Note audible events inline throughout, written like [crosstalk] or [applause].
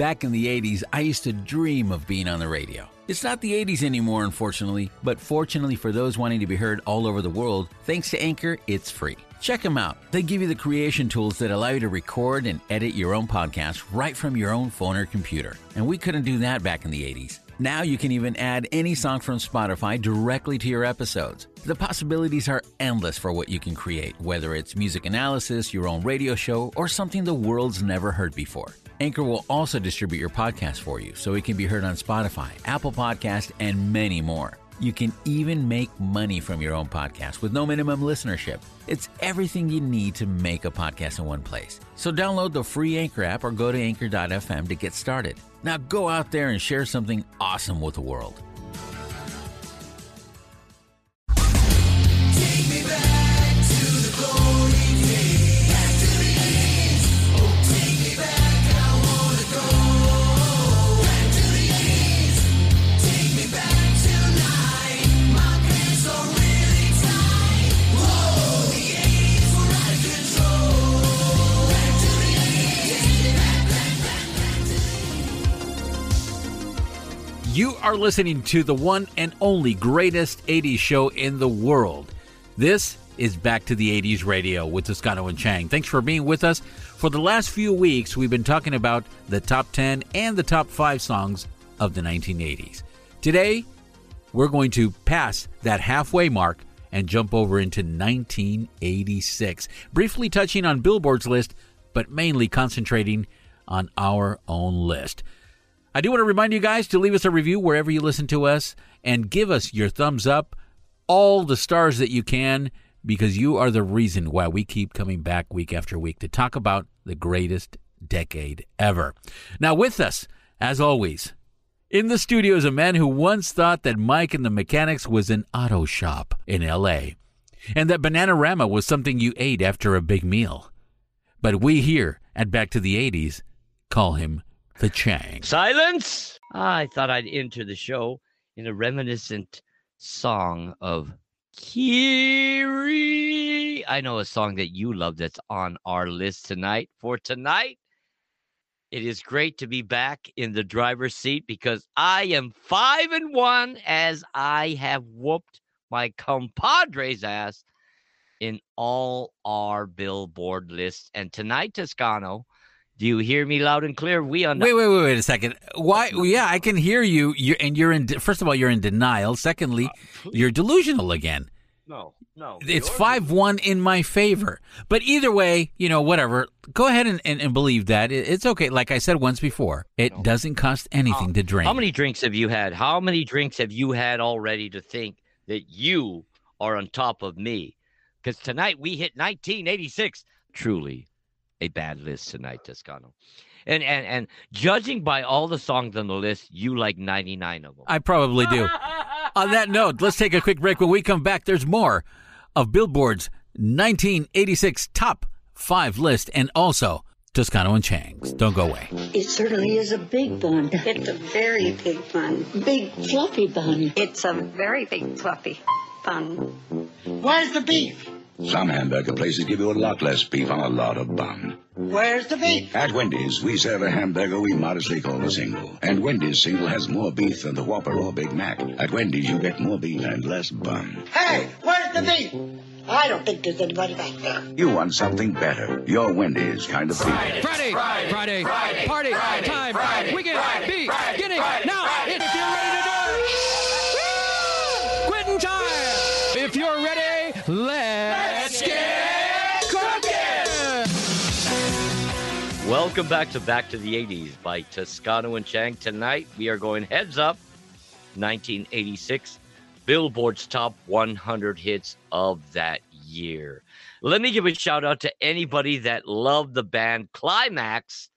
Back in the 80s, I used to dream of being on the radio. It's not the 80s anymore, unfortunately, but fortunately for those wanting to be heard all over the world, thanks to Anchor, it's free. Check them out. They give you the creation tools that allow you to record and edit your own podcast right from your own phone or computer. And we couldn't do that back in the 80s. Now you can even add any song from Spotify directly to your episodes. The possibilities are endless for what you can create, whether it's music analysis, your own radio show, or something the world's never heard before. Anchor will also distribute your podcast for you so it can be heard on Spotify, Apple Podcast, and many more. You can even make money from your own podcast with no minimum listenership. It's everything you need to make a podcast in one place. So download the free Anchor app or go to anchor.fm to get started. Now go out there and share something awesome with the world. Are listening to the one and only greatest 80s show in the world. This is Back to the 80s Radio with Toscano and Chang. Thanks for being with us. For the last few weeks, we've been talking about the top 10 and the top 5 songs of the 1980s. Today, we're going to pass that halfway mark and jump over into 1986, briefly touching on Billboard's list, but mainly concentrating on our own list. I do want to remind you guys to leave us a review wherever you listen to us and give us your thumbs up, all the stars that you can, because you are the reason why we keep coming back week after week to talk about the greatest decade ever. Now, with us, as always, in the studio is a man who once thought that Mike and the Mechanics was an auto shop in LA, and that Bananarama was something you ate after a big meal. But we here at Back to the 80s call him the Chang. Silence! I thought I'd enter the show in a reminiscent song of Kyrie. I know a song that you love that's on our list tonight. For tonight, it is great to be back in the driver's seat because I am five and one as I have whooped my compadre's ass in all our billboard lists. And tonight, Toscano, do you hear me loud and clear? We on. Wait, wait, wait, wait a second. Why? Yeah, I can hear you. You're, and you're in. First of all, you're in denial. Secondly, uh, you're delusional again. No, no. It's five one in my favor. But either way, you know, whatever. Go ahead and, and, and believe that it's okay. Like I said once before, it no. doesn't cost anything uh, to drink. How many drinks have you had? How many drinks have you had already to think that you are on top of me? Because tonight we hit 1986. Truly a bad list tonight, Toscano. And and and judging by all the songs on the list, you like 99 of them. I probably do. on that note, let's take a quick break. When we come back, there's more of Billboard's 1986 top five list and also Toscano and Chang's. Don't go away. It certainly is a big bun. It's a very big bun. Big fluffy bun. It's a very big fluffy bun. Where's the beef? Some hamburger places give you a lot less beef on a lot of bun. Where's the beef? At Wendy's, we serve a hamburger we modestly call a single. And Wendy's single has more beef than the Whopper or Big Mac. At Wendy's, you get more beef and less bun. Hey, where's the beef? I don't think there's anybody back there. You want something better. Your Wendy's kind of beef. Friday, Friday, Friday, Friday, Friday party Friday, time, Friday, Welcome back to Back to the 80s by Toscano and Chang. Tonight we are going heads up 1986 Billboard's top 100 hits of that year. Let me give a shout out to anybody that loved the band Klymaxx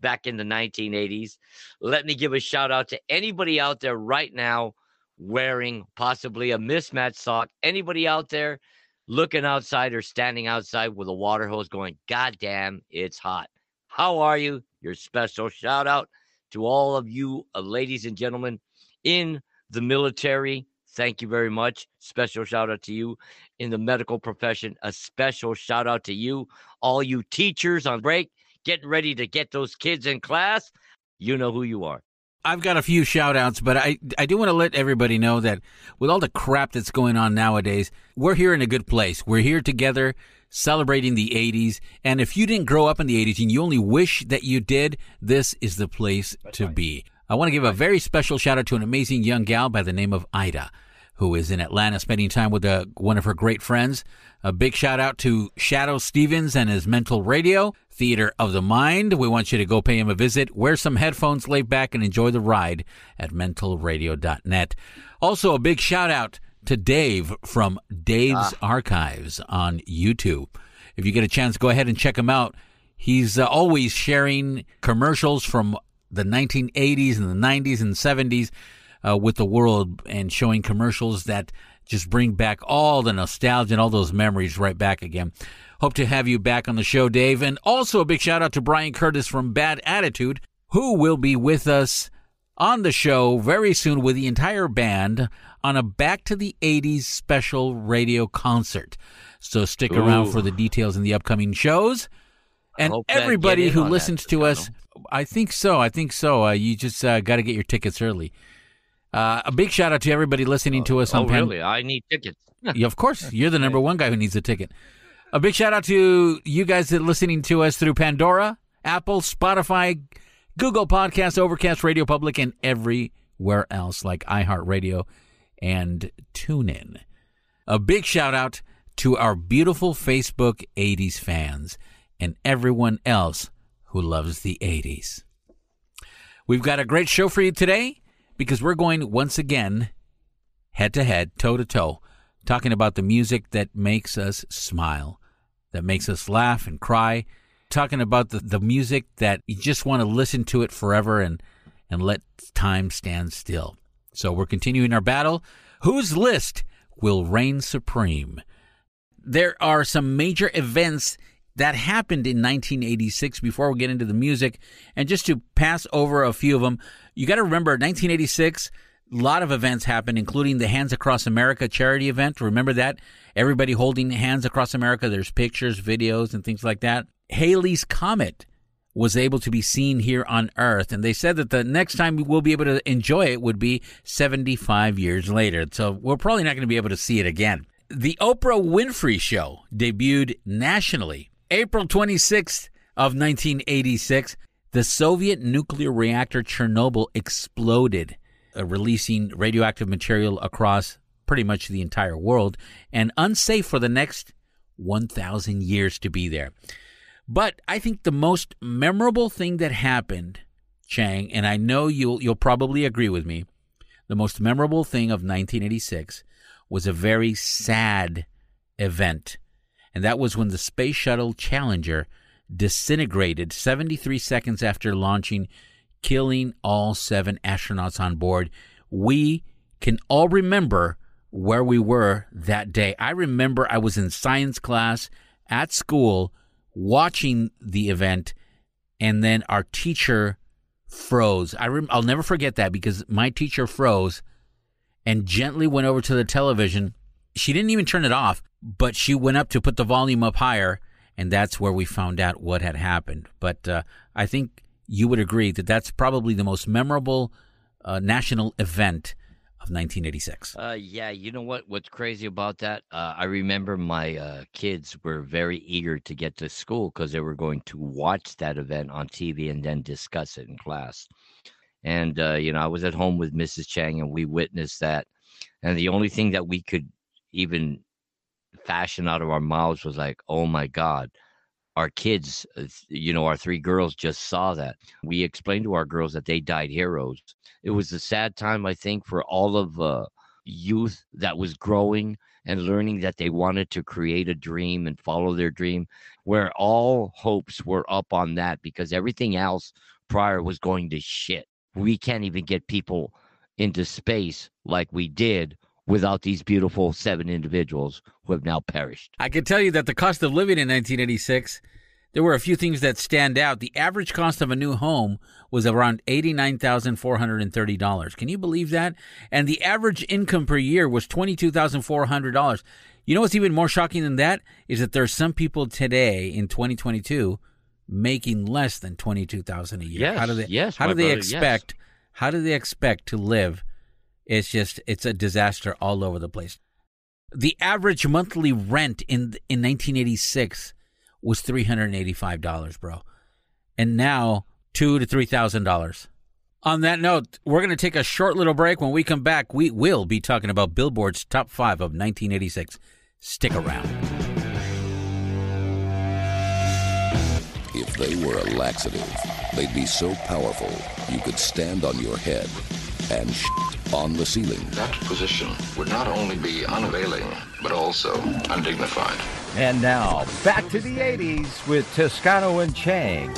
back in the 1980s. Let me give a shout out to anybody out there right now wearing possibly a mismatched sock. Anybody out there looking outside or standing outside with a water hose going, God damn, it's hot. How are you? Your special shout out to all of you, uh, ladies and gentlemen, in the military. Thank you very much. Special shout out to you in the medical profession. A special shout out to you, all you teachers on break, getting ready to get those kids in class. You know who you are. I've got a few shout outs, but I, I do want to let everybody know that with all the crap that's going on nowadays, we're here in a good place. We're here together celebrating the 80s. And if you didn't grow up in the 80s and you only wish that you did, this is the place that's to right. be. I want to give a very special shout out to an amazing young gal by the name of Ida, who is in Atlanta spending time with a, uh, one of her great friends. A big shout out to Shadoe Stevens and his Mental Radio, Theater of the Mind. We want you to go pay him a visit, wear some headphones, lay back, and enjoy the ride at mentalradio.net. Also, a big shout out to Dave from Dave's ah. Archives on YouTube. If you get a chance, go ahead and check him out. He's uh, always sharing commercials from the 1980s and the 90s and 70s uh, with the world and showing commercials that just bring back all the nostalgia and all those memories right back again. Hope to have you back on the show, Dave. And also a big shout out to Brian Curtis from Bad Attitude, who will be with us on the show very soon with the entire band on a Back to the 80s special radio concert. So stick Ooh. around for the details in the upcoming shows. And everybody who listens to us, I think so. I think so. Uh, you just uh, got to get your tickets early. Uh, a big shout out to everybody listening to us oh, on oh, Pan- really? I need tickets. [laughs] yeah, of course. You're the number one guy who needs a ticket. A big shout out to you guys that are listening to us through Pandora, Apple, Spotify, Google Podcasts, Overcast, Radio Public, and everywhere else like iHeartRadio and TuneIn. A big shout out to our beautiful Facebook 80s fans and everyone else who loves the 80s. We've got a great show for you today because we're going once again head to head, toe to toe, talking about the music that makes us smile, that makes us laugh and cry, talking about the, the music that you just want to listen to it forever and, and let time stand still. So we're continuing our battle. Whose list will reign supreme? There are some major events that happened in 1986 before we get into the music. And just to pass over a few of them, you got to remember 1986, a lot of events happened, including the Hands Across America charity event. Remember that? Everybody holding hands across America. There's pictures, videos, and things like that. Halley's Comet was able to be seen here on Earth. And they said that the next time we'll be able to enjoy it would be 75 years later. So we're probably not going to be able to see it again. The Oprah Winfrey Show debuted nationally April 26th of 1986. The Soviet nuclear reactor Chernobyl exploded, uh, releasing radioactive material across pretty much the entire world and unsafe for the next 1,000 years to be there. But I think the most memorable thing that happened, Chang, and I know you'll you'll probably agree with me, the most memorable thing of 1986 was a very sad event. And that was when the Space Shuttle Challenger disintegrated 73 seconds after launching, killing all seven astronauts on board. We can all remember where we were that day. I remember I was in science class at school watching the event, and then our teacher froze. I rem- I'll never forget that because my teacher froze and gently went over to the television. She didn't even turn it off, but she went up to put the volume up higher, and that's where we found out what had happened. But uh, I think you would agree that that's probably the most memorable uh, national event of 1986. Uh, yeah, you know what? What's crazy about that? Uh, I remember my uh, kids were very eager to get to school because they were going to watch that event on TV and then discuss it in class. And uh, you know, I was at home with Mrs. Chang, and we witnessed that. And the only thing that we could even fashion out of our mouths was like, "Oh my God." our kids, uh, you know, our three girls just saw that. We explained to our girls that they died heroes. It was a sad time, I think, for all of uh, youth that was growing and learning that they wanted to create a dream and follow their dream, where all hopes were up on that because everything else prior was going to shit. We can't even get people into space like we did without these beautiful seven individuals who have now perished. I can tell you that the cost of living in 1986, there were a few things that stand out. The average cost of a new home was around $89,430. Can you believe that? And the average income per year was $22,400. You know what's even more shocking than that is that there are some people today in 2022 making less than 22,000 a year. Yes, how do they yes, how do they brother, yes. expect how do they expect to live? It's just it's a disaster all over the place. The average monthly rent in in 1986 was $385, bro. And now 2 to $3,000. On that note, we're going to take a short little break. When we come back, we will be talking about Billboard's top 5 of 1986. Stick around. If they were a laxative, they'd be so powerful you could stand on your head and on the ceiling. That position would not only be unavailing, but also undignified. And now, back to the 80s with Toscano and Chang.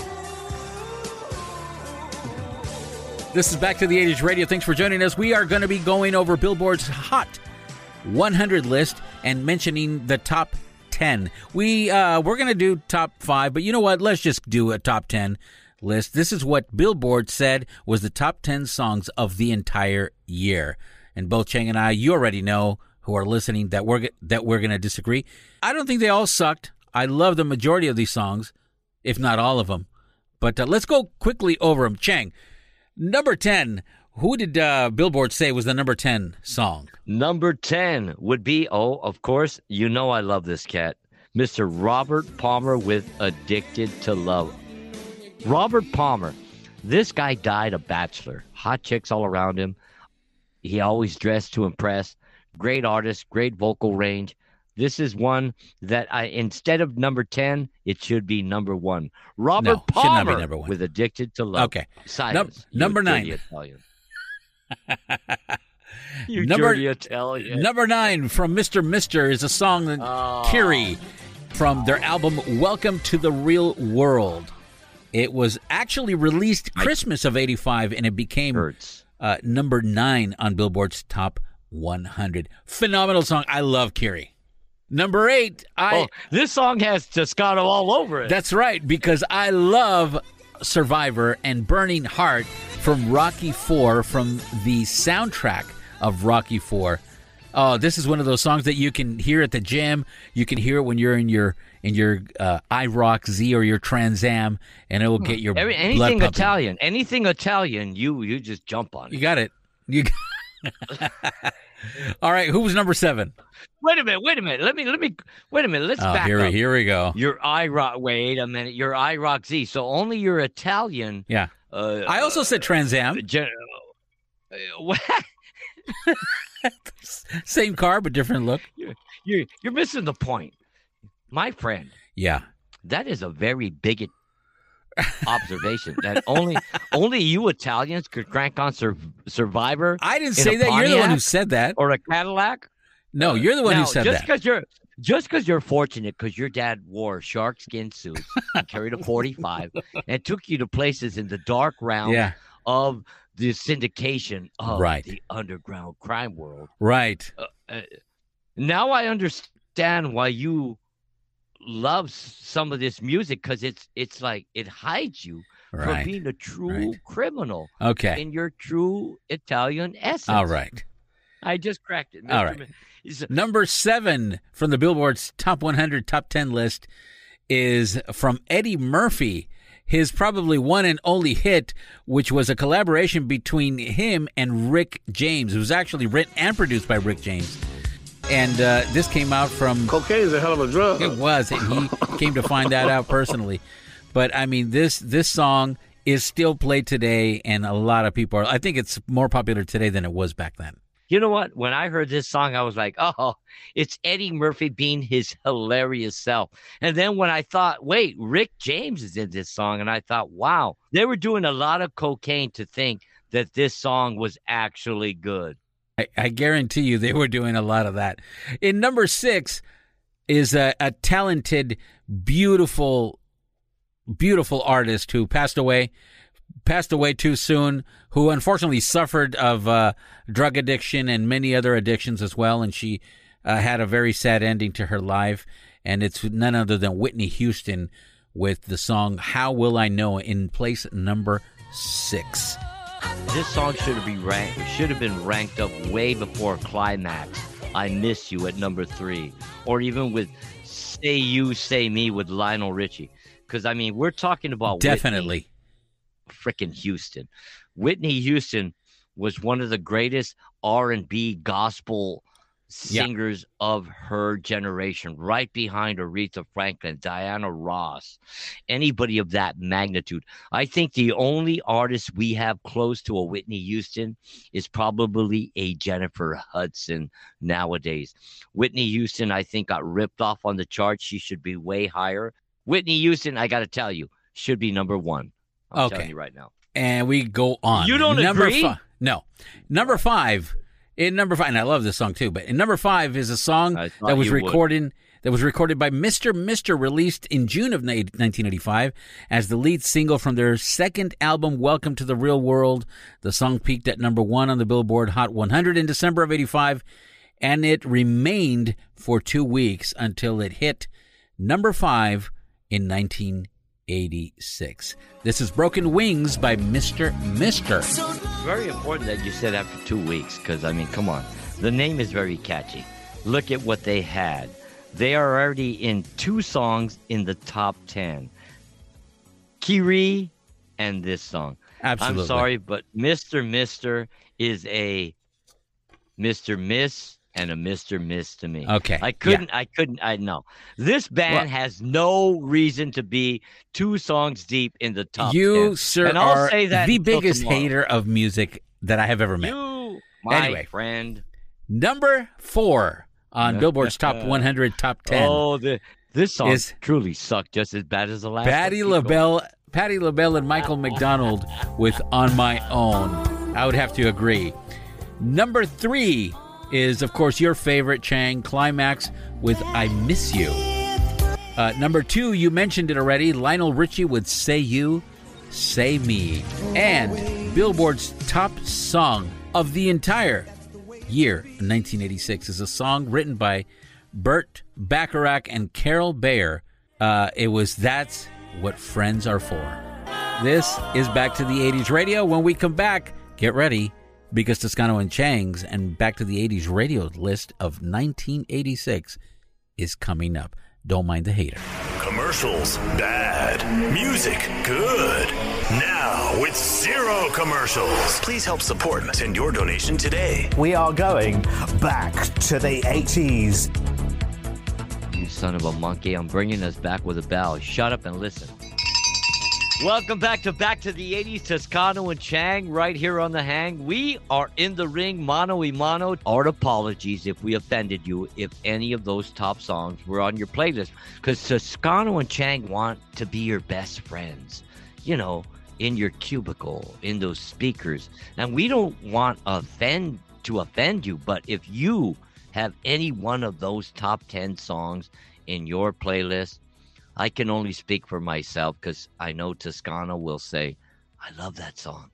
This is Back to the 80s Radio. Thanks for joining us. We are going to be going over Billboard's Hot 100 list and mentioning the top 10. We uh we're going to do top 5, but you know what? Let's just do a top 10 list. This is what Billboard said was the top 10 songs of the entire year. And both Chang and I, you already know who are listening that we're that we're going to disagree. I don't think they all sucked. I love the majority of these songs, if not all of them. But uh, let's go quickly over them. Chang, number 10. Who did uh, Billboard say was the number 10 song? Number 10 would be, oh, of course, you know I love this cat, Mr. Robert Palmer with Addicted to Love. Robert Palmer, this guy died a bachelor, hot chicks all around him. He always dressed to impress. Great artist, great vocal range. This is one that I instead of number 10, it should be number 1. Robert No, should not be Palmer number one. with Addicted to Love. Okay. Silence. you number nine. Italian. [laughs] you Number- Italian. Number nine from Mr. Mister is a song that Oh. Kyrie from their album Welcome to the Real World. It was actually released Christmas of 85 and it became uh, number nine on Billboard's top 100. Phenomenal song. I love Kyrie. Number eight, I. oh, this song has Toscano all over it. That's right, because I love Survivor and Burning Heart from Rocky Four from the soundtrack of Rocky Four. Oh, this is one of those songs that you can hear at the gym. You can hear it when you're in your in your uh, IROC-Z or your Trans Am, and it will get your Every, blood anything. Italian, anything Italian, you you just jump on it. You it. got it. You. [laughs] All right, who was number seven? Wait a minute, wait a minute. Let me let me wait a minute. Let's Oh, back here, up. here we go. Your iRock. Wait a minute. Your IROC-Z. So only your Italian. Yeah, Uh, I also said Trans Am. gen- uh, [laughs] what? [laughs] Same car, but different look. you're you're missing the point, my friend. Yeah. That is a very bigot observation. that only [laughs] only you Italians could crank on Sur- Survivor. I didn't say that. You're the one who said that. or a Cadillac. No, uh, you're the one now, who said just that. because you're just because you're fortunate because your dad wore shark skin suits and carried a 45 [laughs] and took you to places in the dark realm Yeah. of the syndication of Right. the underground crime world. Right. Uh, now I understand why you love some of this music because it's it's like it hides you Right. from being a true Right. criminal Okay. in your true Italian essence. All right. I just cracked it. All Mr. right. Mi- is- Number seven from the Billboard's top 100, top 10 list is from Eddie Murphy. His probably one and only hit, which was a collaboration between him and Rick James. It was actually written and produced by Rick James. And uh, this came out from. Cocaine is a hell of a drug. It was, and he [laughs] came to find that out personally. But I mean, this this song is still played today, and a lot of people are. I think it's more popular today than it was back then. You know what? When I heard this song, I was like, oh, it's Eddie Murphy being his hilarious self. And then when I thought, wait, Rick James is in this song, and I thought, wow, they were doing a lot of cocaine to think that this song was actually good. I, I guarantee you they were doing a lot of that. In number six is a, a talented, beautiful, beautiful artist who passed away, passed away too soon, who unfortunately suffered of uh, drug addiction and many other addictions as well. And she uh, had a very sad ending to her life. And it's none other than Whitney Houston with the song How Will I Know in place number six. This song should have been ranked should have been ranked up way before Klymaxx. I miss you at number three, or even with Say You Say Me with Lionel Richie. Because I mean, we're talking about definitely freaking Houston. Whitney Houston was one of the greatest R and B gospel singers yeah. of her generation, right behind Aretha Franklin, Diana Ross, anybody of that magnitude. I think the only artist we have close to a Whitney Houston is probably a Jennifer Hudson nowadays. Whitney Houston, I think, got ripped off on the charts. She should be way higher. Whitney Houston, I got to tell you, should be number one. I'm okay. telling you right now. And we go on. You don't number agree? Fi- no. Number five in number five, and I love this song too, but in number five is a song that was recorded that was recorded by Mr. Mister, released in June of 1985 as the lead single from their second album, Welcome to the Real World. The song peaked at number one on the Billboard Hot 100 in December of 85, and it remained for two weeks until it hit number five in 1986. This is Broken Wings by Mr. Mister. Very important that you said after two weeks, because I mean, come on. The name is very catchy. Look at what they had. They are already in two songs in the top 10. Kyrie and this song. Absolutely. I'm sorry, but Mr. Mister is a Mr. Miss and a Mr. Miss to me. Okay. I couldn't yeah. I couldn't I know. This band well, has no reason to be two songs deep in the top You 10. sir and I'll are say that the biggest tomorrow. hater of music that I have ever met. You, my Anyway. friend. Number 4 on Billboard's Top [laughs] 100 Top 10. Oh, the, this song is- truly sucked just as bad as the last Patti one. Keep going. LaBelle, Patti LaBelle and Michael McDonald with On My Own. I would have to agree. Number 3 is of course your favorite Chang Klymaxx with I Miss You. Uh, number 2, you mentioned it already, Lionel Richie with Say You, Say Me. And Billboard's top song of the entire year 1986 is a song written by Burt Bacharach and Carole Bayer. Uh, it was That's What Friends Are For. This is Back to the 80s Radio. When we come back, get ready because Toscano and Chang's and Back to the 80s radio list of 1986 is coming up. Don't mind the hater. Commercials bad. Music good. Now with zero commercials. Please help support and send your donation today. We are going back to the 80s. You son of a monkey. I'm bringing us back with a bow. Shut up and listen. Welcome back to Back to the 80s, Toscano and Chang, right here on the hang. We are in the ring, mano y mano. Our apologies if we offended you, if any of those top songs were on your playlist. Because Toscano and Chang want to be your best friends, you know, in your cubicle, in those speakers. And we don't want offend to offend you, but if you have any one of those top 10 songs in your playlist, I can only speak for myself because I know Toscano will say, I love that song.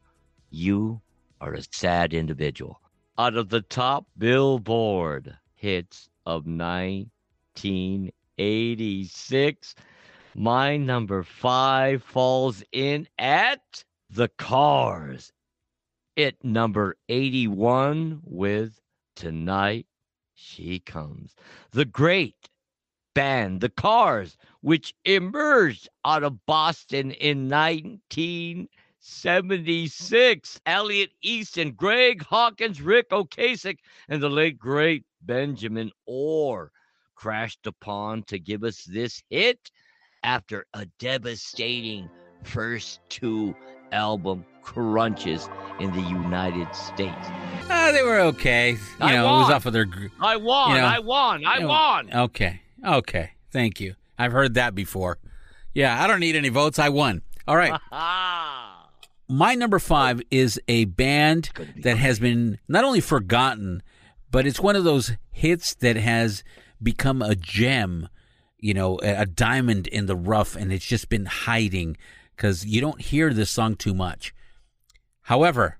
You are a sad individual. Out of the top Billboard hits of 1986, my number five falls in at The Cars. It number 81 with Tonight She Comes. The great band, The Cars, which emerged out of Boston in 1976. Elliot Easton, Greg Hawkins, Ric Ocasek, and the late great Benjamin Orr crashed upon to give us this hit after a devastating first two album crunches in the United States. Uh, they were okay. You I know, it was won. off of their. I won. You know, I won. I you know, won. Okay. Okay. Thank you. I've heard that before. Yeah, I don't need any votes. I won. All right. [laughs] my number five is a band that has been not only forgotten, but it's one of those hits that has become a gem, you know, a, diamond in the rough, and it's just been hiding because you don't hear this song too much. However,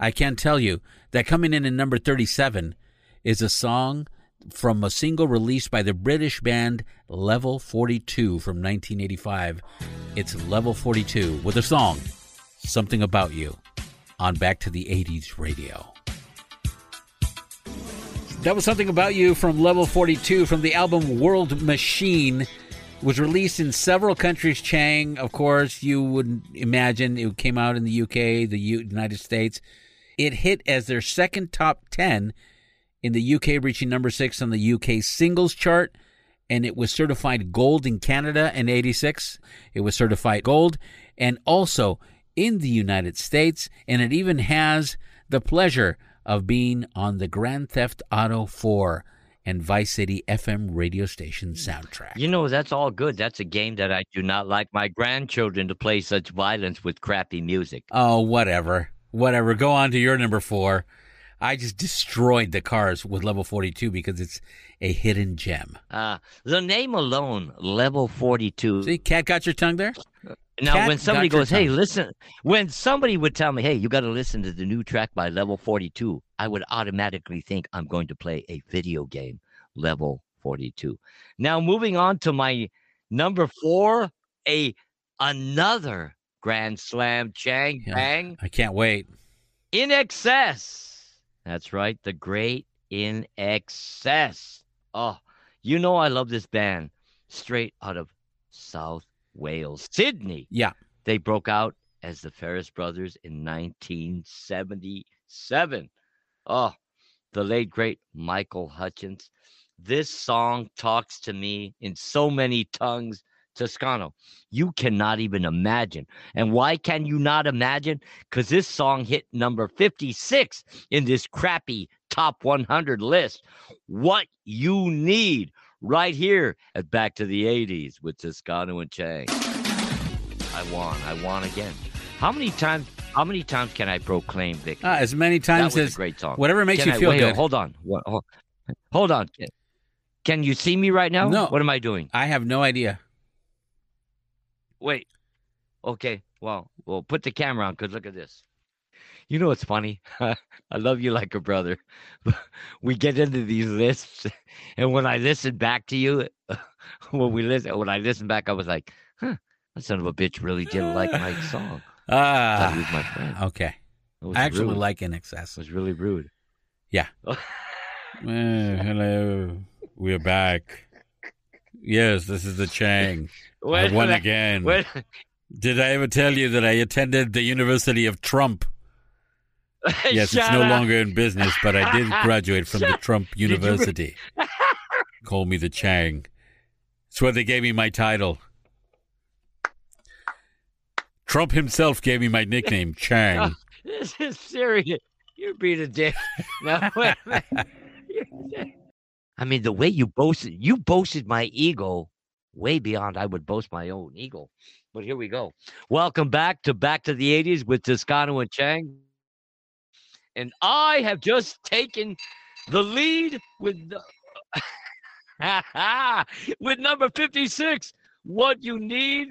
I can tell you that coming in at number 37 is a song from a single released by the British band Level 42 from 1985. It's Level 42 with a song, Something About You, on Back to the 80s radio. That was Something About You from Level 42 from the album World Machine. Was released in several countries. Chang, of course, you would imagine it came out in the UK, the United States. It hit as their second top 10 in the UK, reaching number six on the UK singles chart. And it was certified gold in Canada in 86. It was certified gold and also in the United States. And it even has the pleasure of being on the Grand Theft Auto 4 and Vice City FM radio station soundtrack. You know, that's all good. That's a game that I do not like my grandchildren to play such violence with crappy music. Oh, whatever. Whatever. Go on to your number four. I just destroyed the cars with level 42 because it's a hidden gem. Uh, the name alone, level 42. See, cat got your tongue there? Now, Cat when somebody goes, hey, tongue. listen, when somebody would tell me, hey, you got to listen to the new track by level 42, I would automatically think I'm going to play a video game, level 42. Now, moving on to my number four, a another Grand Slam Chang Yeah, Bang I can't wait. INXS. That's right, the great in excess. Oh, you know I love this band. Straight out of South Wales, Sydney. Yeah. They broke out as the Farriss Brothers in 1977. Oh, the late great Michael Hutchence. This song talks to me in so many tongues. Toscano, you cannot even imagine. And why can you not imagine? Because this song hit number 56 in this crappy top 100 list. What you need right here at Back to the 80s with Toscano and Chang. I won. I won again. How many times? How many times can I proclaim victory? Ah, as many that times was as a great song. whatever makes Can you I- feel wait, good. Hold on. What- Hold, hold on. Can you see me right now? No. What am I doing? I have no idea. Wait. Okay. Well, well, put the camera on because look at this. You know what's funny? [laughs] I love you like a brother. [laughs] we get into these lists, and when I listen back to you, [laughs] when we listen, when I listen back, I was like, "Huh, that son of a bitch really didn't like my song." Thought he was my friend. Ah, okay. It was I actually rude. like INXS. It was really rude. Yeah. Uh, hello, we're back. Yes, this is the Chang. I won again. Wait- Did I ever tell you that I attended the University of Trump? [laughs] Yes, it's no up. longer in business, but I did [laughs] graduate from the Trump you University. [laughs] Call me the Chang. It's where they gave me my title. Trump himself gave me my nickname, Chang. Oh, this is serious. You're being a dick. No, wait. I mean, the way you boasted, you boasted my ego way beyond I would boast my own eagle. But here we go. Welcome back to Back to the 80s with Toscano and Chang. And I have just taken the lead with the, [laughs] with number 56. What you need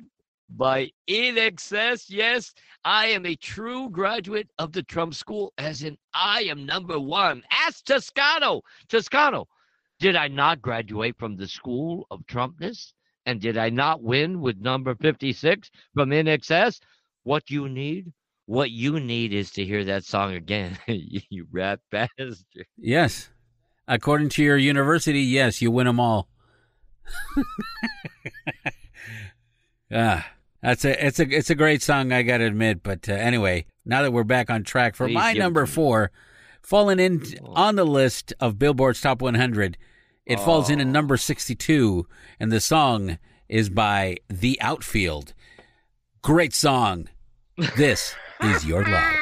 by INXS. Yes, I am a true graduate of the Trump School, as in I am number one. Ask Toscano. Toscano, did I not graduate from the School of Trumpness? And did I not win with number 56 from Excess? What you need? What you need is to hear that song again. [laughs] you rat bastard. Yes. According to your university, yes, you win them all. [laughs] ah, that's a it's a it's a great song, I got to admit. But uh, anyway, now that we're back on track for Please my number four, falling in on the list of Billboard's Top 100, it falls in at number 62, and the song is by The Outfield. Great song. This is your love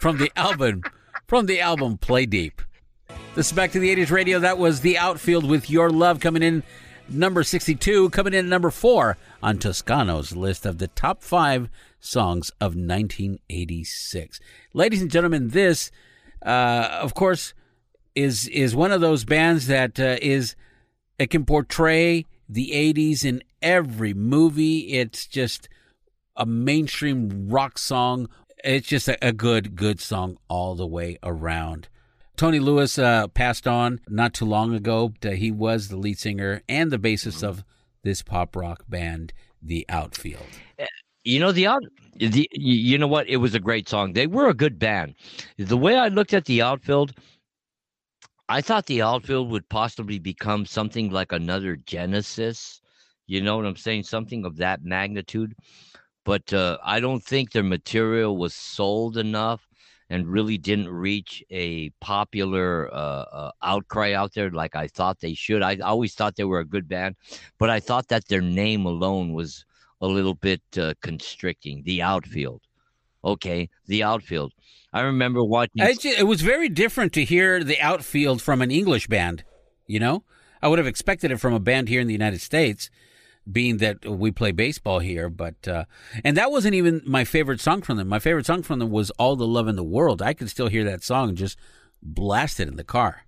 from the album from the album Play Deep. This is back to the 80s radio. That was The Outfield with Your Love coming in number 62, coming in at number 4 on Toscano's list of the top 5 songs of 1986. Ladies and gentlemen, this, uh, of course, is is one of those bands that uh, is it can portray the 80s in every movie. It's just a mainstream rock song. It's just a, a good, good song all the way around. Tony Lewis uh, passed on not too long ago. Uh, he was the lead singer and the bassist of this pop rock band, The Outfield. You know the out, the you know what? It was a great song. They were a good band. The way I looked at the outfield, I thought the outfield would possibly become something like another Genesis. You know what I'm saying? Something of that magnitude. But uh, I don't think their material was sold enough and really didn't reach a popular uh, uh, outcry out there like I thought they should. I always thought they were a good band, but I thought that their name alone was a little bit uh, constricting. The outfield. Okay, the outfield. I remember watching. Just, it was very different to hear the outfield from an English band. You know, I would have expected it from a band here in the United States, being that we play baseball here. But uh, and that wasn't even my favorite song from them. My favorite song from them was "All the Love in the World." I could still hear that song just blasted in the car.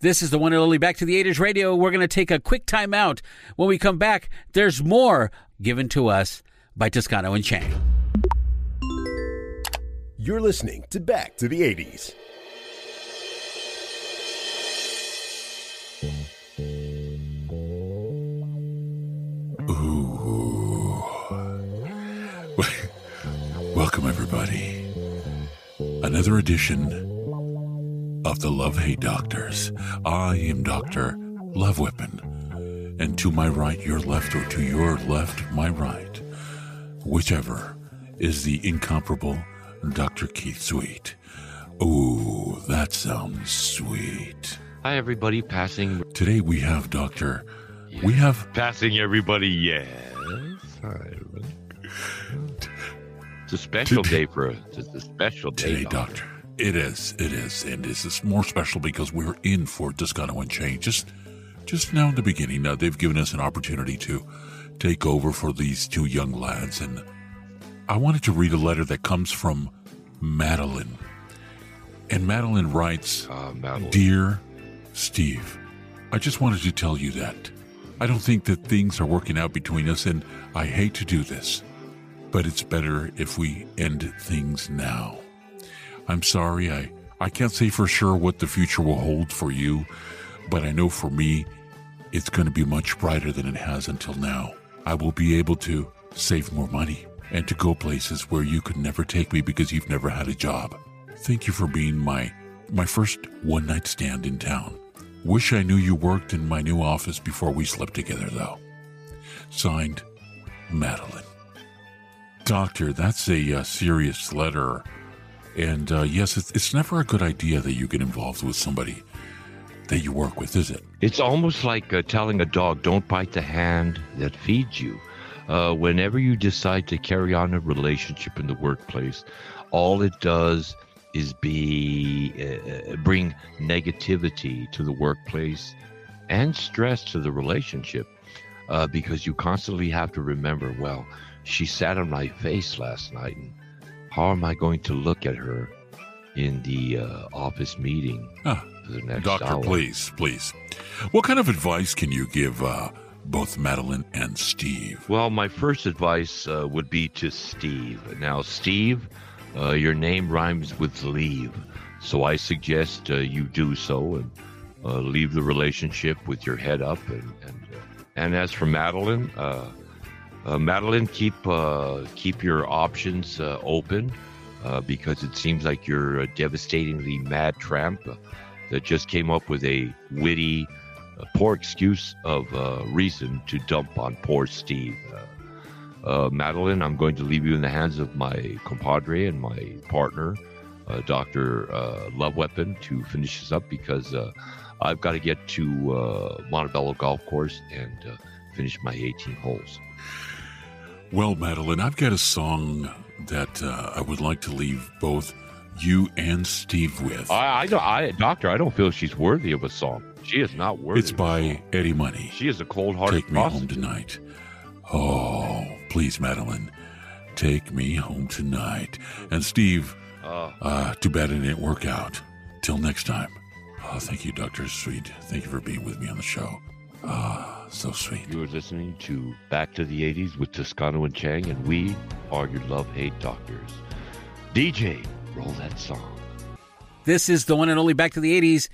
This is the one and only Back to the 80s Radio. We're going to take a quick time out. When we come back, there's more given to us by Toscano and Chang. You're listening to Back to the 80s. Ooh. [laughs] Welcome, everybody. Another edition of the Love Hate Doctors. I am Dr. Love Weapon. And to my right, your left, or to your left, my right, whichever is the incomparable Dr. Keith Sweet. Ooh, that sounds sweet. Hi, everybody. Passing. Today we have Dr. We have. Passing everybody, yes. It's a special Today- day for us. It's a special day. Today, Doctor. It is. It is. And this is more special because we're in for Toscano and Chain. Just, just now in the beginning, now they've given us an opportunity to take over for these two young lads. And I wanted to read a letter that comes from Madeline. And Madeline writes, ah, Dear Steve, I just wanted to tell you that. I don't think that things are working out between us, and I hate to do this, but it's better if we end things now. I'm sorry, I, I can't say for sure what the future will hold for you, but I know for me, it's going to be much brighter than it has until now. I will be able to save more money and to go places where you could never take me because you've never had a job. Thank you for being my my first one night stand in town. Wish I knew you worked in my new office before we slept together, though. Signed, Madeline. Doctor, that's a uh, serious letter. And uh, yes, it's, it's never a good idea that you get involved with somebody that you work with, is it? It's almost like uh, telling a dog, don't bite the hand that feeds you. Uh, whenever you decide to carry on a relationship in the workplace, all it does is be uh, bring negativity to the workplace and stress to the relationship uh, because you constantly have to remember well she sat on my face last night and how am i going to look at her in the uh, office meeting the next Doctor, hour? please, please. What kind of advice can you give uh, both Madeline and Steve? Well, my first advice uh, would be to Steve. Now, Steve, uh, your name rhymes with leave, so I suggest uh, you do so and uh, leave the relationship with your head up. And and, uh, and as for Madeline, uh, Madeline, keep keep your options open because it seems like you're a devastatingly mad tramp that just came up with a witty, uh, poor excuse of uh, reason to dump on poor Steve. Uh, uh, Madeline, I'm going to leave you in the hands of my compadre and my partner, uh, Dr. Uh, Love Weapon, to finish this up because uh, I've got to get to uh, Montebello Golf Course and uh, finish my 18 holes. Well, Madeline, I've got a song that uh, I would like to leave both you and Steve with. I, I don't, I, Doctor, I don't feel she's worthy of a song. She is not worthy. It's by Eddie Money. She is a cold-hearted Take me home tonight. Oh, please, Madeline, Take Me Home Tonight. And Steve, Oh. uh, too bad it didn't work out. Till next time. Oh, thank you, Dr. Sweet. Thank you for being with me on the show. Ah, so sweet. You are listening to Back to the 80s with Toscano and Chang, and we are your love hate doctors. DJ, roll that song. This is the one and only Back to the 80s.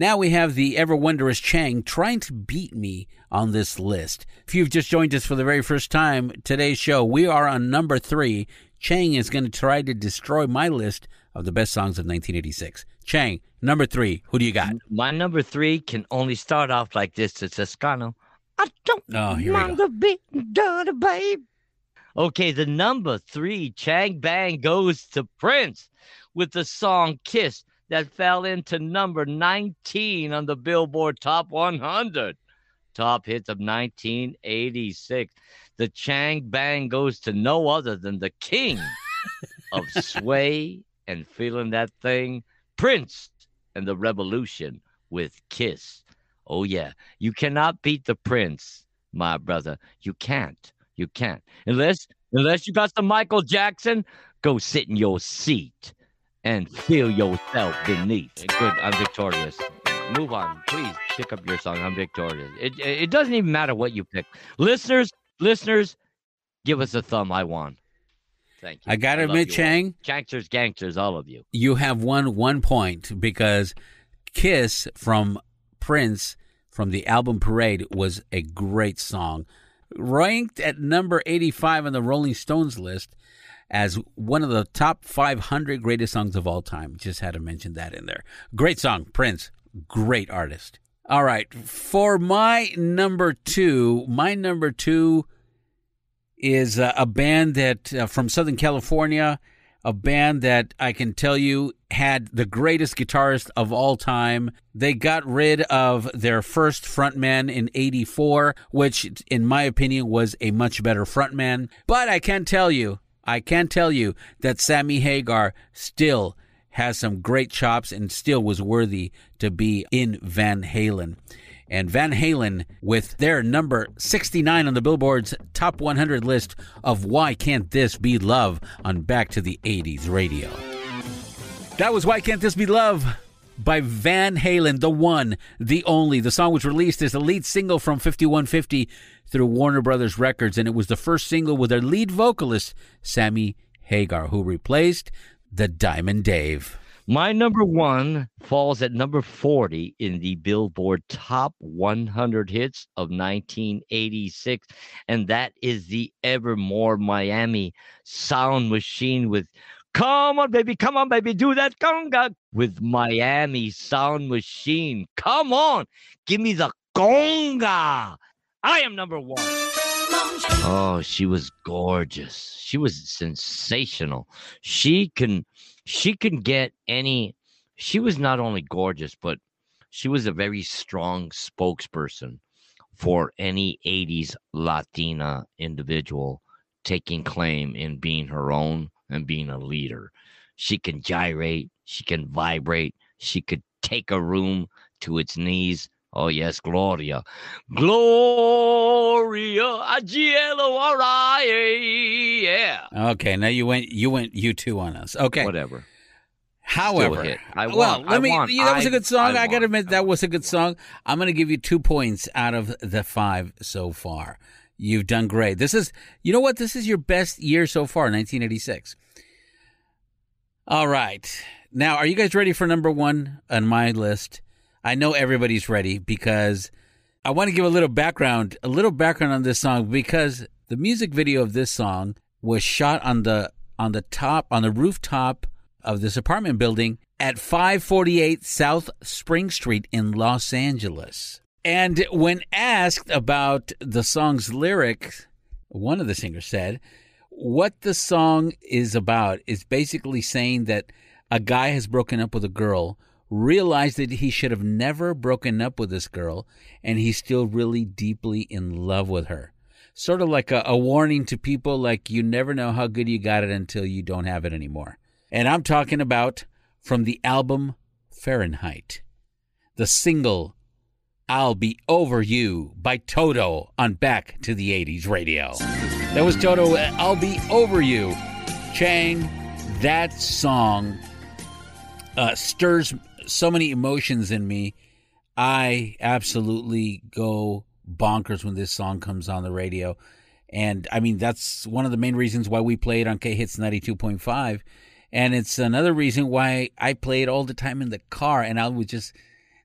Now we have the ever wondrous Chang trying to beat me on this list. If you've just joined us for the very first time, today's show, we are on number three. Chang is going to try to destroy my list of the best songs of 1986. Chang, number three, who do you got? My number three can only start off like this. It's Toscano. I don't Oh, here mind the beating dirty, babe. Okay, the number three, Chang Bang, goes to Prince with the song Kiss that fell into number 19 on the Billboard Top 100. Top hits of 1986. The Chang Bang goes to no other than the king [laughs] of sway and feeling that thing, Prince and the Revolution with Kiss. Oh, yeah. You cannot beat the Prince, my brother. You can't. You can't. Unless unless you got some Michael Jackson, go sit in your seat and feel yourself beneath. Good. I'm victorious. Move on. Please pick up your song. I'm victorious. It it doesn't even matter what you pick. Listeners, listeners, give us a thumb. I won. Thank you. I gotta love admit. Chang, Gangsters, gangsters, all of you. you have won one point because Kiss from Prince from the album Parade was a great song. Ranked at number 85 on the Rolling Stones list as one of the top 500 greatest songs of all time. Just had to mention that in there. Great song, Prince. Great artist. All right. For my number two, my number two is uh, a band that uh, from Southern California, a band that I can tell you had the greatest guitarist of all time. They got rid of their first frontman in 84, which in my opinion was a much better frontman. But I can tell you, I can tell you that Sammy Hagar still has some great chops and still was worthy to be in Van Halen. And Van Halen, with their number 69 on the Billboard's top 100 list of Why Can't This Be Love on Back to the 80s radio. That was Why Can't This Be Love by Van Halen, the one, the only. The song was released as the lead single from 5150 through Warner Brothers Records, and it was the first single with their lead vocalist, Sammy Hagar, who replaced the Diamond Dave. My number one falls at number 40 in the Billboard Top 100 Hits of 1986, and that is the Evermore Miami Sound Machine with Come on, baby, come on, baby, do that conga with Miami Sound Machine. Come on, give me the conga. I am number one. Oh, she was gorgeous. She was sensational. She can she can get any she was not only gorgeous, but she was a very strong spokesperson for any 80s Latina individual taking claim in being her own and being a leader. She can gyrate, she can vibrate, she could take a room to its knees. Oh yes, Gloria. Gloria Agielo Araye. Yeah. Okay, now you went you went you two on us. Okay. Whatever. However. I well, won. let I me. yeah, that was a good song. I I, gotta admit that was a good song. I'm gonna give you two points out of the five so far. You've done great. This is, you know what? This is your best year so far, 1986. All right. Now, are you guys ready for number one on my list? I know everybody's ready because I want to give a little background, a little background on this song because the music video of this song was shot on the on the top on the rooftop of this apartment building at 548 South Spring Street in Los Angeles. And when asked about the song's lyrics, one of the singers said, What the song is about is basically saying that a guy has broken up with a girl, realized that he should have never broken up with this girl, and he's still really deeply in love with her. Sort of like a, a warning to people like you never know how good you got it until you don't have it anymore. And I'm talking about from the album Fahrenheit, the single I'll Be Over You by Toto on Back to the 80s radio. That was Toto. uh, I'll be over you, Chang. That song uh, stirs so many emotions in me. I absolutely go bonkers when this song comes on the radio. And I mean, that's one of the main reasons why we play it on K Hits 92.5. And it's another reason why I play it all the time in the car. And I would just,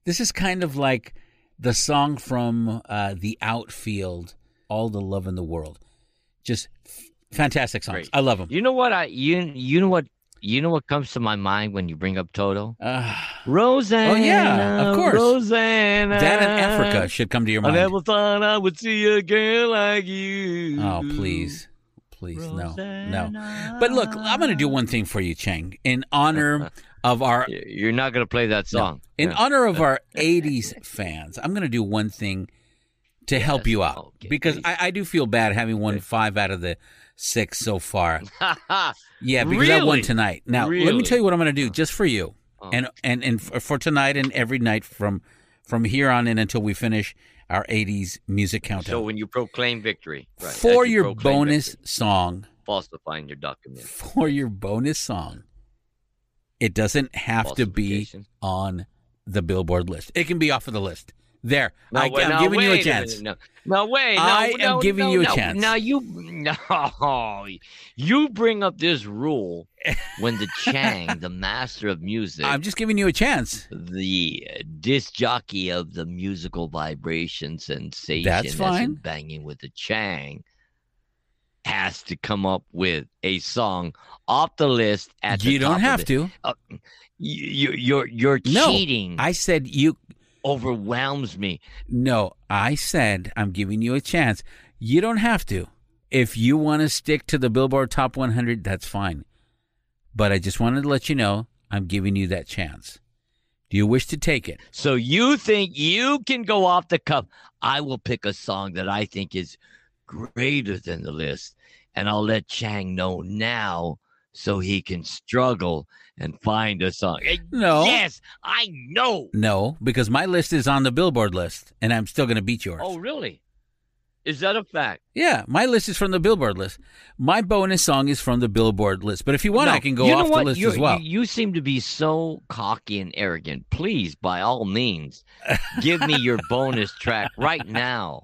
this is kind of like the song from uh, The Outfield, All the Love in the World. Just f- fantastic songs. I love them. You know what I you you know what you know what comes to my mind when you bring up Toto? Uh, Rosanna. oh, yeah, of course. Rosanna. That and Africa should come to your mind. I never thought I would see a girl like you. Oh, please. Please, no. No. But look, I'm going to do one thing for you, Chang. In honor [laughs] of our. You're not going to play that song. In Yeah. honor of our [laughs] 80s fans, I'm going to do one thing to help you out. because I, I do feel bad having won five out of the six so far. [laughs] Yeah, because I won tonight. Now, let me tell you what I'm going to do oh. just for you, oh. and and and for, for tonight and every night from from here on in until we finish our '80s music countdown. So when you proclaim victory, right, for you your bonus victory, song, falsifying your document. for your bonus song, it doesn't have to be on the Billboard list. It can be off of the list. There, No, I, wait, am now, giving you a chance. No, no, wait. No, I am no, giving no, you a no. chance. Now you, [laughs] no, you bring up this rule when the Chang, the [laughs] master of music, I'm just giving you a chance. the disc jockey of the musical vibration sensation, That's fine. banging with the Chang, has to come up with a song off the list. At the You don't have to. Uh, you, you're you're No, cheating. I said you overwhelms me. No, I said I'm giving you a chance. You don't have to. If you want to stick to the Billboard Top 100, that's fine. But I just wanted to let you know I'm giving you that chance. Do you wish to take it? So you think you can go off the cuff? I will pick a song that I think is greater than the list, and I'll let Chang know now so he can struggle and find a song. No. Yes, I know. No, because my list is on the Billboard list, and I'm still going to beat yours. Oh, really? Is that a fact? Yeah, my list is from the Billboard list. My bonus song is from the Billboard list. But if you want, No, I can go you know off the what? list You- as well. You, you seem to be so cocky and arrogant. Please, by all means, [laughs] give me your bonus track right now.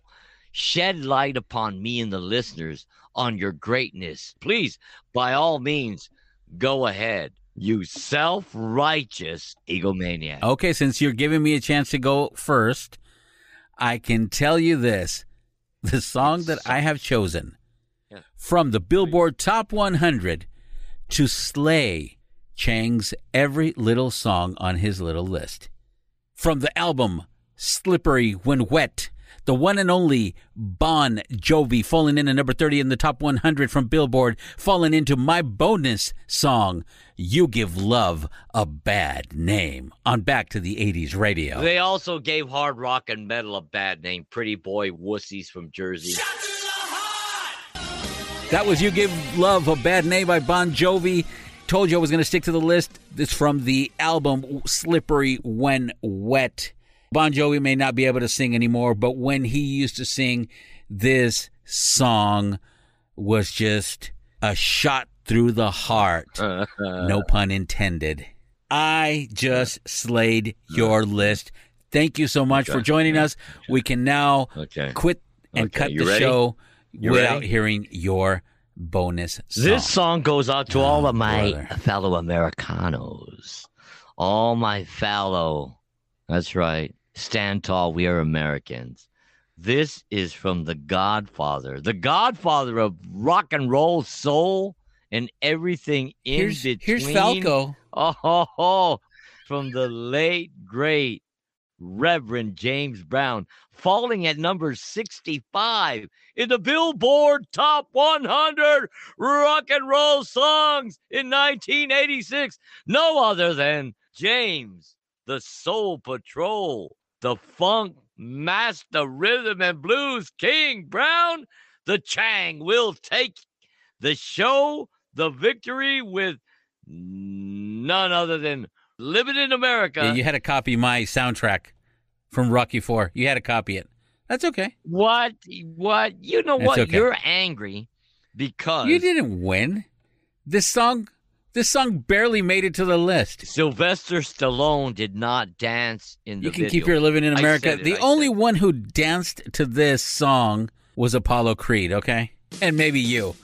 Shed light upon me and the listeners on your greatness. Please, by all means, go ahead. You self righteous egomaniac. Okay, since you're giving me a chance to go first, I can tell you this. The song that I have chosen from the Billboard Top 100 to slay Chang's every little song on his little list. From the album Slippery When Wet, the one and only Bon Jovi falling in at number 30 in the top 100 from Billboard, falling into my bonus song, You Give Love a Bad Name, on Back to the 80s radio. They also gave hard rock and metal a bad name. Pretty boy wussies from Jersey. That was You Give Love a Bad Name by Bon Jovi. Told you I was going to stick to the list. This from the album Slippery When Wet. Bon Jovi may not be able to sing anymore, but when he used to sing, this song was just a shot through the heart. [laughs] no pun intended. I just slayed your list. Thank you so much for joining us. We can now Okay. quit and Okay, cut you the ready? show You without ready? hearing your bonus song. This song goes out to all of my brother. fellow Americanos, all my fellow. That's right. Stand tall. We are Americans. This is from the Godfather, the Godfather of rock and roll, soul, and everything in Here's- between. here's Falco. Oh, ho, from the late great Reverend James Brown, falling at number 65 in the Billboard Top 100 Rock and Roll Songs in 1986. No other than James, the Soul Patrol, the Funk Master Rhythm and Blues King Brown. The Chang will take the show, the victory with none other than Living in America. Yeah, you had to copy my soundtrack from Rocky Four. You had to copy it. That's okay. What? What? You know It's what? okay. You're angry because You didn't win. This song this song barely made it to the list. Sylvester Stallone did not dance in the You can video. keep your living in America. said it, the I only one who danced to this song was Apollo Creed, okay? And maybe you.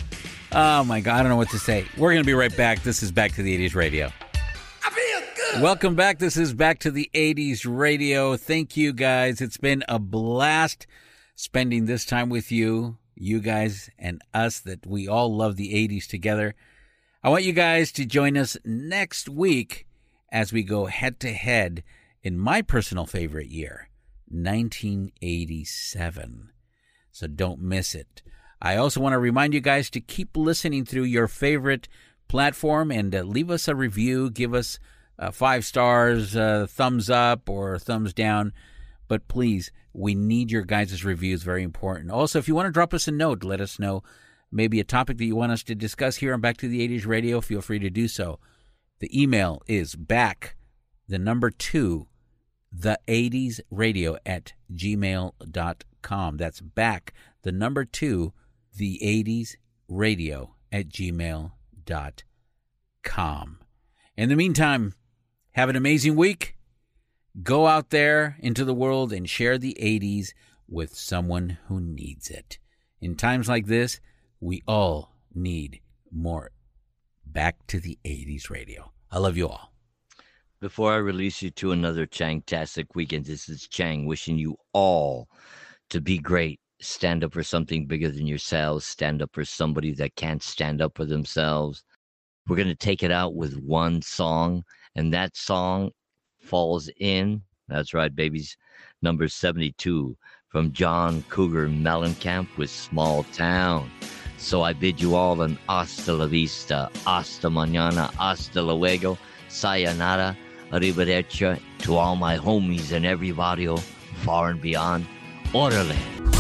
Oh my god, I don't know what to say. We're going to be right back. This is Back to the 80s Radio. I feel good! Welcome back. This is Back to the 80s Radio. Thank you guys. It's been a blast spending this time with you, you guys and us that we all love the 80s together. I want you guys to join us next week as we go head to head in my personal favorite year, 1987. So don't miss it. I also want to remind you guys to keep listening through your favorite platform and uh, leave us a review. Give us uh, five stars, uh, thumbs up, or thumbs down. But please, we need your guys' reviews. Very important. Also, if you want to drop us a note, let us know maybe a topic that you want us to discuss here on Back to the 80s Radio. Feel free to do so. The email is back, the number two, the 80s radio at gmail.com. That's back, the number two, the 80s radio at gmail.com. In the meantime, have an amazing week. Go out there into the world and share the 80s with someone who needs it. In times like this, we all need more back to the 80s radio. I love you all. Before I release you to another Chang-tastic weekend, this is Chang wishing you all to be great. Stand up for something bigger than yourselves. Stand up for somebody that can't stand up for themselves. We're going to take it out with one song, and that song falls in. That's right, babies. Number 72 from John Cougar Mellencamp with Small Town. So I bid you all an hasta la vista, hasta mañana, hasta luego, sayonara, arrivederci to all my homies and everybody oh, far and beyond. Orale.